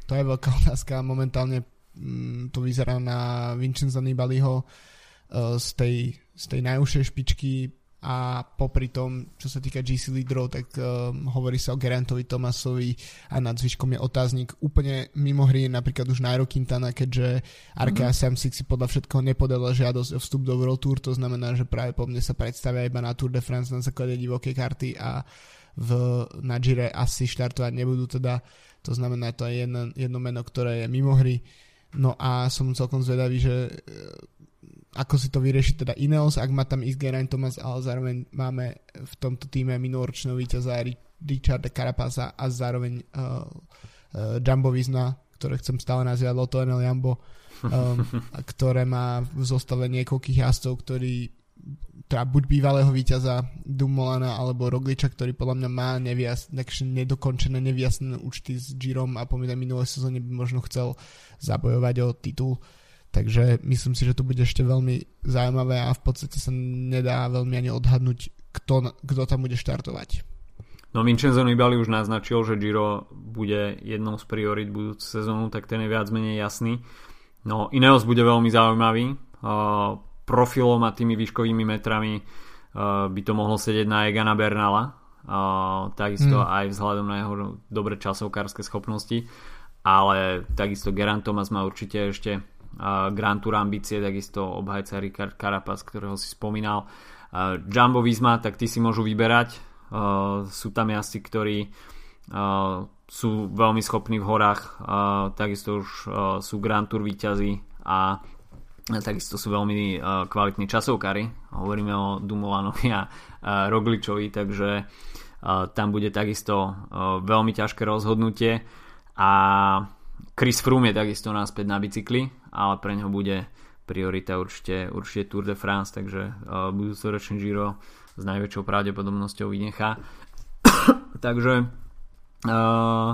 to je veľká (laughs) otázka. Momentálne mm, to vyzerá na Vincenza Nibaliho uh, z tej, z tej najúžšej špičky a popri tom, čo sa týka GC lídrov, tak um, hovorí sa o Gerantovi Tomasovi a nad zvyškom je otáznik úplne mimo hry, napríklad už Nairo Quintana, keďže Arkea mm-hmm. Samsic si podľa všetkoho nepodala žiadosť o vstup do World Tour, to znamená, že práve po mne sa predstavia iba na Tour de France na základe divokej karty a v, na Gire asi štartovať nebudú teda, to znamená, to je jedno, jedno meno, ktoré je mimo hry. No a som celkom zvedavý, že ako si to vyrieši teda Ineos, ak má tam ísť Geraint Thomas, ale zároveň máme v tomto týme minuloročného víťaza Richarda Carapaza a zároveň uh, uh, Jumbo Visma, ktoré chcem stále nazývať Lotto NL Jumbo, (laughs) um, ktoré má v zostave niekoľkých jazdcov, ktorí teda buď bývalého víťaza Dumolana alebo Rogliča, ktorý podľa mňa má nevyjas, nedokončené nevyjasnené účty s Girom a pomýle minulé sezóne by možno chcel zabojovať o titul. Takže myslím si, že to bude ešte veľmi zaujímavé a v podstate sa nedá veľmi ani odhadnúť, kto, kto tam bude štartovať.
No Vincenzo Nibali už naznačil, že Giro bude jednou z priorit budúcu sezónu, tak ten je viac menej jasný. No Ineos bude veľmi zaujímavý. Uh, profilom a tými výškovými metrami uh, by to mohol sedieť na Egana Bernala. Uh, takisto hmm. aj vzhľadom na jeho dobre časovkárske schopnosti. Ale takisto Geran Thomas má určite ešte Grand Tour ambície, takisto obhajca Ricard Carapaz, ktorého si spomínal. Jumbo Visma, tak tí si môžu vyberať. Sú tam jazdci, ktorí sú veľmi schopní v horách, takisto už sú Grand Tour výťazí a takisto sú veľmi kvalitní časovkári. Hovoríme o Dumolanovi a Rogličovi, takže tam bude takisto veľmi ťažké rozhodnutie a Chris Froome je takisto náspäť na bicykli, ale pre neho bude priorita určite, určite Tour de France, takže uh, budúcoročný Giro s najväčšou pravdepodobnosťou vynechá. (coughs) takže uh,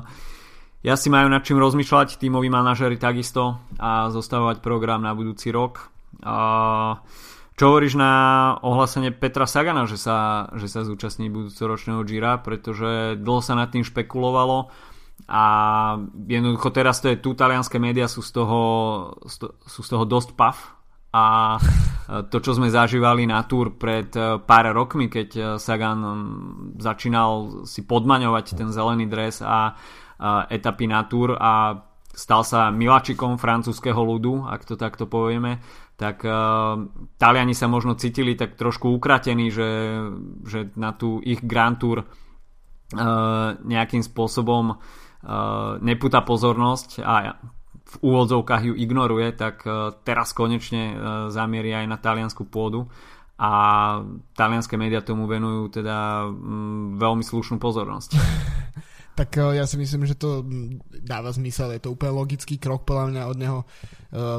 ja si majú nad čím rozmýšľať, tímoví manažery takisto a zostavovať program na budúci rok. Uh, Čo hovoríš na ohlásenie Petra Sagana, že sa, že sa zúčastní budúcoročného Gira, pretože dlho sa nad tým špekulovalo a jednoducho teraz to je tu, talianské médiá sú z toho, sú z toho dosť pav a to, čo sme zažívali na túr pred pár rokmi, keď Sagan začínal si podmaňovať ten zelený dres a etapy na túr a stal sa miláčikom francúzského ľudu, ak to takto povieme, tak uh, Taliani sa možno cítili tak trošku ukratení, že, že na tú ich Grand Tour uh, nejakým spôsobom nepúta pozornosť a v úvodzovkách ju ignoruje, tak uh, teraz konečne uh, zamierí aj na taliansku pôdu a talianské médiá tomu venujú teda um, veľmi slušnú pozornosť. (laughs)
tak ja si myslím, že to dáva zmysel, je to úplne logický krok podľa mňa od neho.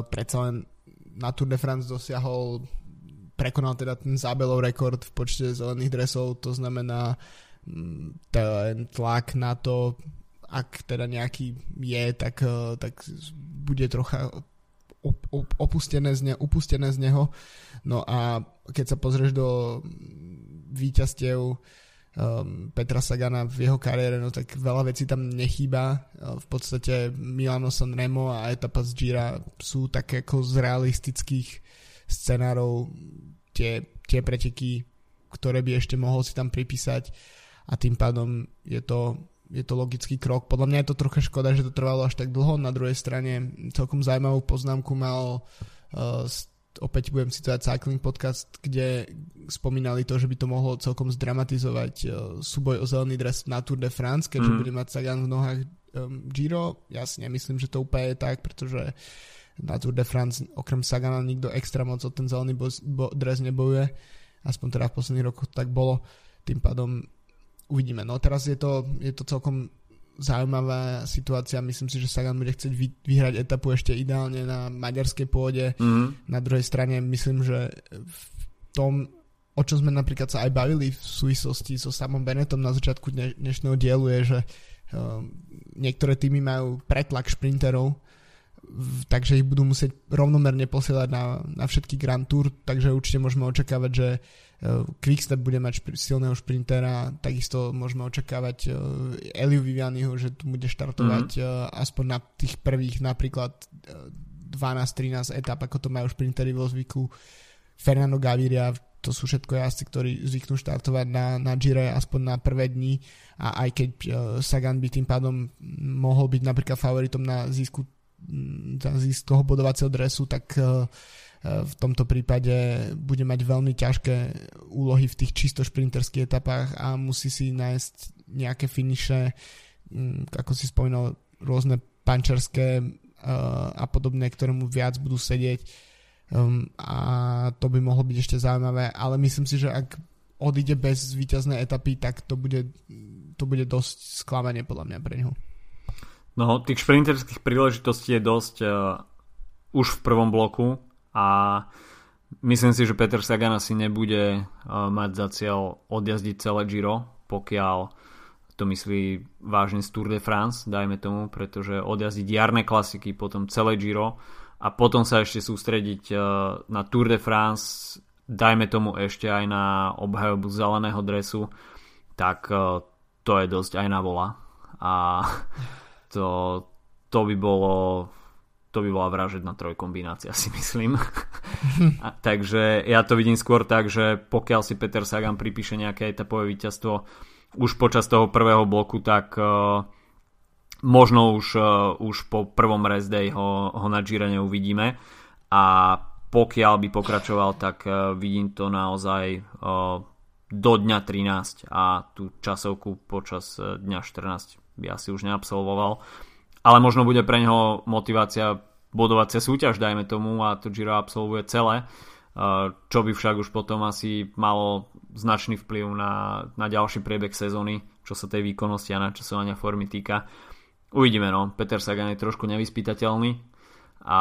Predsa len na Tour de France dosiahol prekonal teda ten zábelov rekord v počte zelených dresov, to znamená mm, ten tlak na to, ak teda nejaký je, tak, eh, tak bude trocha opustené z, ne, upustené z neho. No a keď sa pozrieš do víťazstiev um, Petra Sagana v jeho kariére, no tak veľa vecí tam nechýba. Uh, v podstate Milano San Remo a etapa z Gira sú také ako z realistických scenárov tie, tie preteky, ktoré by ešte mohol si tam pripísať a tým pádom je to, je to logický krok. Podľa mňa je to trocha škoda, že to trvalo až tak dlho. Na druhej strane celkom zaujímavú poznámku mal uh, opäť budem citovať Cycling Podcast, kde spomínali to, že by to mohlo celkom zdramatizovať uh, súboj o zelený dres na Tour de France, keďže mm. bude mať Sagan v nohách um, Giro. Ja si nemyslím, že to úplne je tak, pretože na Tour de France okrem Sagana nikto extra moc o ten zelený bo- bo- dres nebojuje. Aspoň teda v posledných rokoch tak bolo. Tým pádom uvidíme. No teraz je to, je to celkom zaujímavá situácia. Myslím si, že Sagan bude chcieť vyhrať etapu ešte ideálne na maďarskej pôde. Mm. Na druhej strane myslím, že v tom, o čom sme napríklad sa aj bavili v súvislosti so samom Benetom na začiatku dnešného dielu je, že uh, niektoré týmy majú pretlak šprinterov, takže ich budú musieť rovnomerne posielať na, na všetky Grand Tour, takže určite môžeme očakávať, že Quickstep bude mať silného šprintera, takisto môžeme očakávať uh, Eliu Vivianiho, že tu bude štartovať mm-hmm. aspoň na tých prvých napríklad uh, 12-13 etap, ako to majú šprintery vo zvyku. Fernando Gaviria, to sú všetko jazdci, ktorí zvyknú štartovať na, na Gire aspoň na prvé dni a aj keď Sagan by tým pádom mohol byť napríklad favoritom na získu, na získu toho bodovacieho dresu, tak v tomto prípade bude mať veľmi ťažké úlohy v tých čisto šprinterských etapách a musí si nájsť nejaké finiše, mm, ako si spomínal, rôzne pančerské uh, a podobné, ktoré mu viac budú sedieť um, a to by mohlo byť ešte zaujímavé, ale myslím si, že ak odíde bez víťaznej etapy, tak to bude, to bude dosť sklamanie podľa mňa pre neho.
No, tých šprinterských príležitostí je dosť uh, už v prvom bloku a myslím si, že Peter Sagan asi nebude uh, mať za cieľ odjazdiť celé Giro, pokiaľ to myslí vážne z Tour de France, dajme tomu, pretože odjazdiť jarné klasiky, potom celé Giro a potom sa ešte sústrediť uh, na Tour de France, dajme tomu ešte aj na obhajobu zeleného dresu, tak uh, to je dosť aj na vola. A (laughs) to, to by bolo to by bola vražedná trojkombinácia, si myslím. (laughs) a, takže ja to vidím skôr tak, že pokiaľ si Peter Sagan pripíše nejaké etapové víťazstvo už počas toho prvého bloku, tak uh, možno už, uh, už po prvom rest day ho, ho na Gire neuvidíme a pokiaľ by pokračoval, tak uh, vidím to naozaj uh, do dňa 13 a tú časovku počas dňa 14 by asi už neabsolvoval ale možno bude pre neho motivácia bodovacia súťaž, dajme tomu, a to Giro absolvuje celé, čo by však už potom asi malo značný vplyv na, na ďalší priebeh sezóny, čo sa tej výkonnosti a načasovania formy týka. Uvidíme, no. Peter Sagan je trošku nevyspytateľný a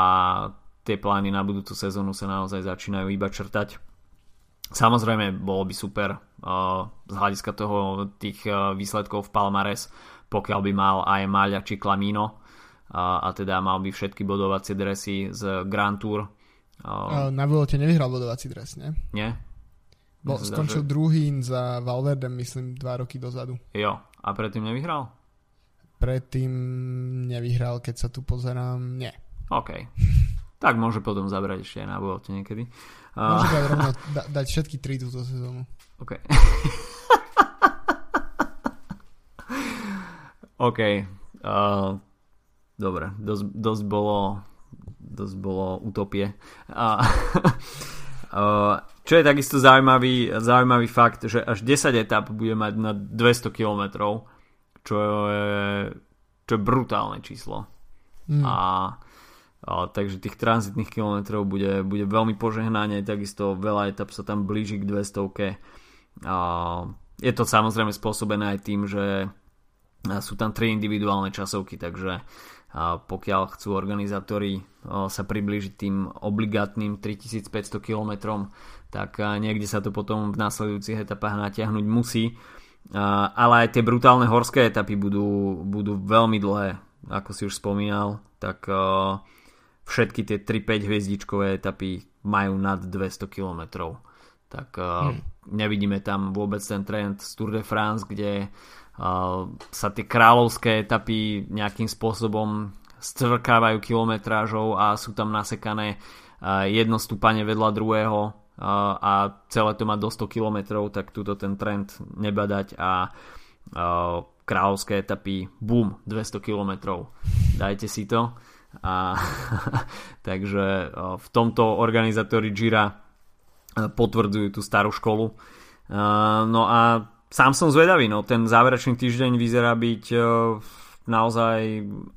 tie plány na budúcu sezónu sa naozaj začínajú iba črtať. Samozrejme, bolo by super uh, z hľadiska toho tých uh, výsledkov v Palmares pokiaľ by mal aj Maľa či Klamino a, a teda mal by všetky bodovacie dresy z Grand Tour
na Vuelte nevyhral bodovací dres, nie?
Nie.
Bo, skončil že... druhý za Valverde, myslím, dva roky dozadu.
Jo, a predtým nevyhral?
Predtým nevyhral, keď sa tu pozerám, nie.
OK. (laughs) tak môže potom zabrať ešte aj na Vuelte niekedy.
Môže uh... rovno (laughs) da- dať všetky tri túto sezónu.
OK. (laughs) OK. Uh, dobre, dosť, dosť bolo dosť bolo utopie. A, (laughs) čo je takisto zaujímavý, zaujímavý fakt, že až 10 etap bude mať na 200 km, čo je, čo je brutálne číslo. Mm. A, a takže tých tranzitných kilometrov bude, bude veľmi požehnanie, takisto veľa etap sa tam blíži k 200 a je to samozrejme spôsobené aj tým, že sú tam tri individuálne časovky, takže pokiaľ chcú organizátori sa priblížiť tým obligátnym 3500 km, tak niekde sa to potom v následujúcich etapách natiahnuť musí. Ale aj tie brutálne horské etapy budú, budú veľmi dlhé, ako si už spomínal, tak všetky tie 3-5 hviezdičkové etapy majú nad 200 km. Tak hmm. nevidíme tam vôbec ten trend z Tour de France, kde sa tie kráľovské etapy nejakým spôsobom stvrkávajú kilometrážou a sú tam nasekané jedno stúpanie vedľa druhého a celé to má do 100 km, tak túto ten trend nebadať a kráľovské etapy, boom, 200 km. Dajte si to. A, (laughs) takže v tomto organizátori Gira potvrdzujú tú starú školu. No a sám som zvedavý, no ten záverečný týždeň vyzerá byť uh, naozaj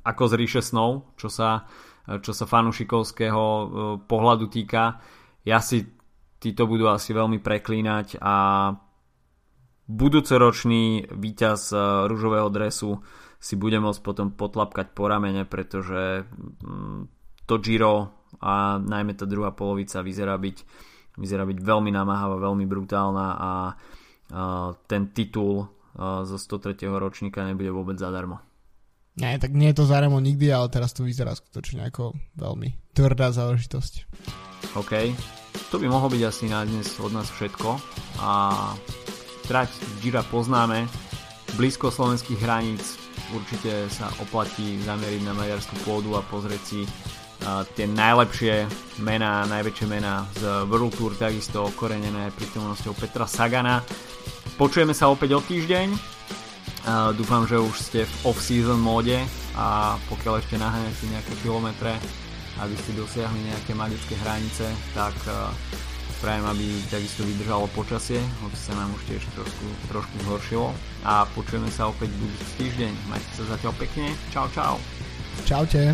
ako z ríše snov, čo sa, uh, čo sa fanušikovského uh, pohľadu týka. Ja si títo budú asi veľmi preklínať a budúcoročný víťaz uh, rúžového dresu si bude môcť potom potlapkať po ramene, pretože um, to Giro a najmä tá druhá polovica vyzerá byť, vyzerá byť veľmi namáhavá, veľmi brutálna a ten titul zo 103. ročníka nebude vôbec zadarmo.
Nie, tak nie je to zadarmo nikdy, ale teraz to vyzerá skutočne ako veľmi tvrdá záležitosť.
OK, to by mohlo byť asi na dnes od nás všetko a trať Gira poznáme, blízko slovenských hraníc určite sa oplatí zameriť na maďarskú pôdu a pozrieť si tie najlepšie mená, najväčšie mená z World Tour, takisto okorenené prítomnosťou Petra Sagana. Počujeme sa opäť o týždeň. Dúfam, že už ste v off-season móde a pokiaľ ešte naháňate nejaké kilometre, aby ste dosiahli nejaké magické hranice, tak prajem, aby takisto vydržalo počasie, hoci sa nám už tiež trošku, trošku zhoršilo. A počujeme sa opäť budúci týždeň. Majte sa zatiaľ pekne. Čau, čau.
Čaute.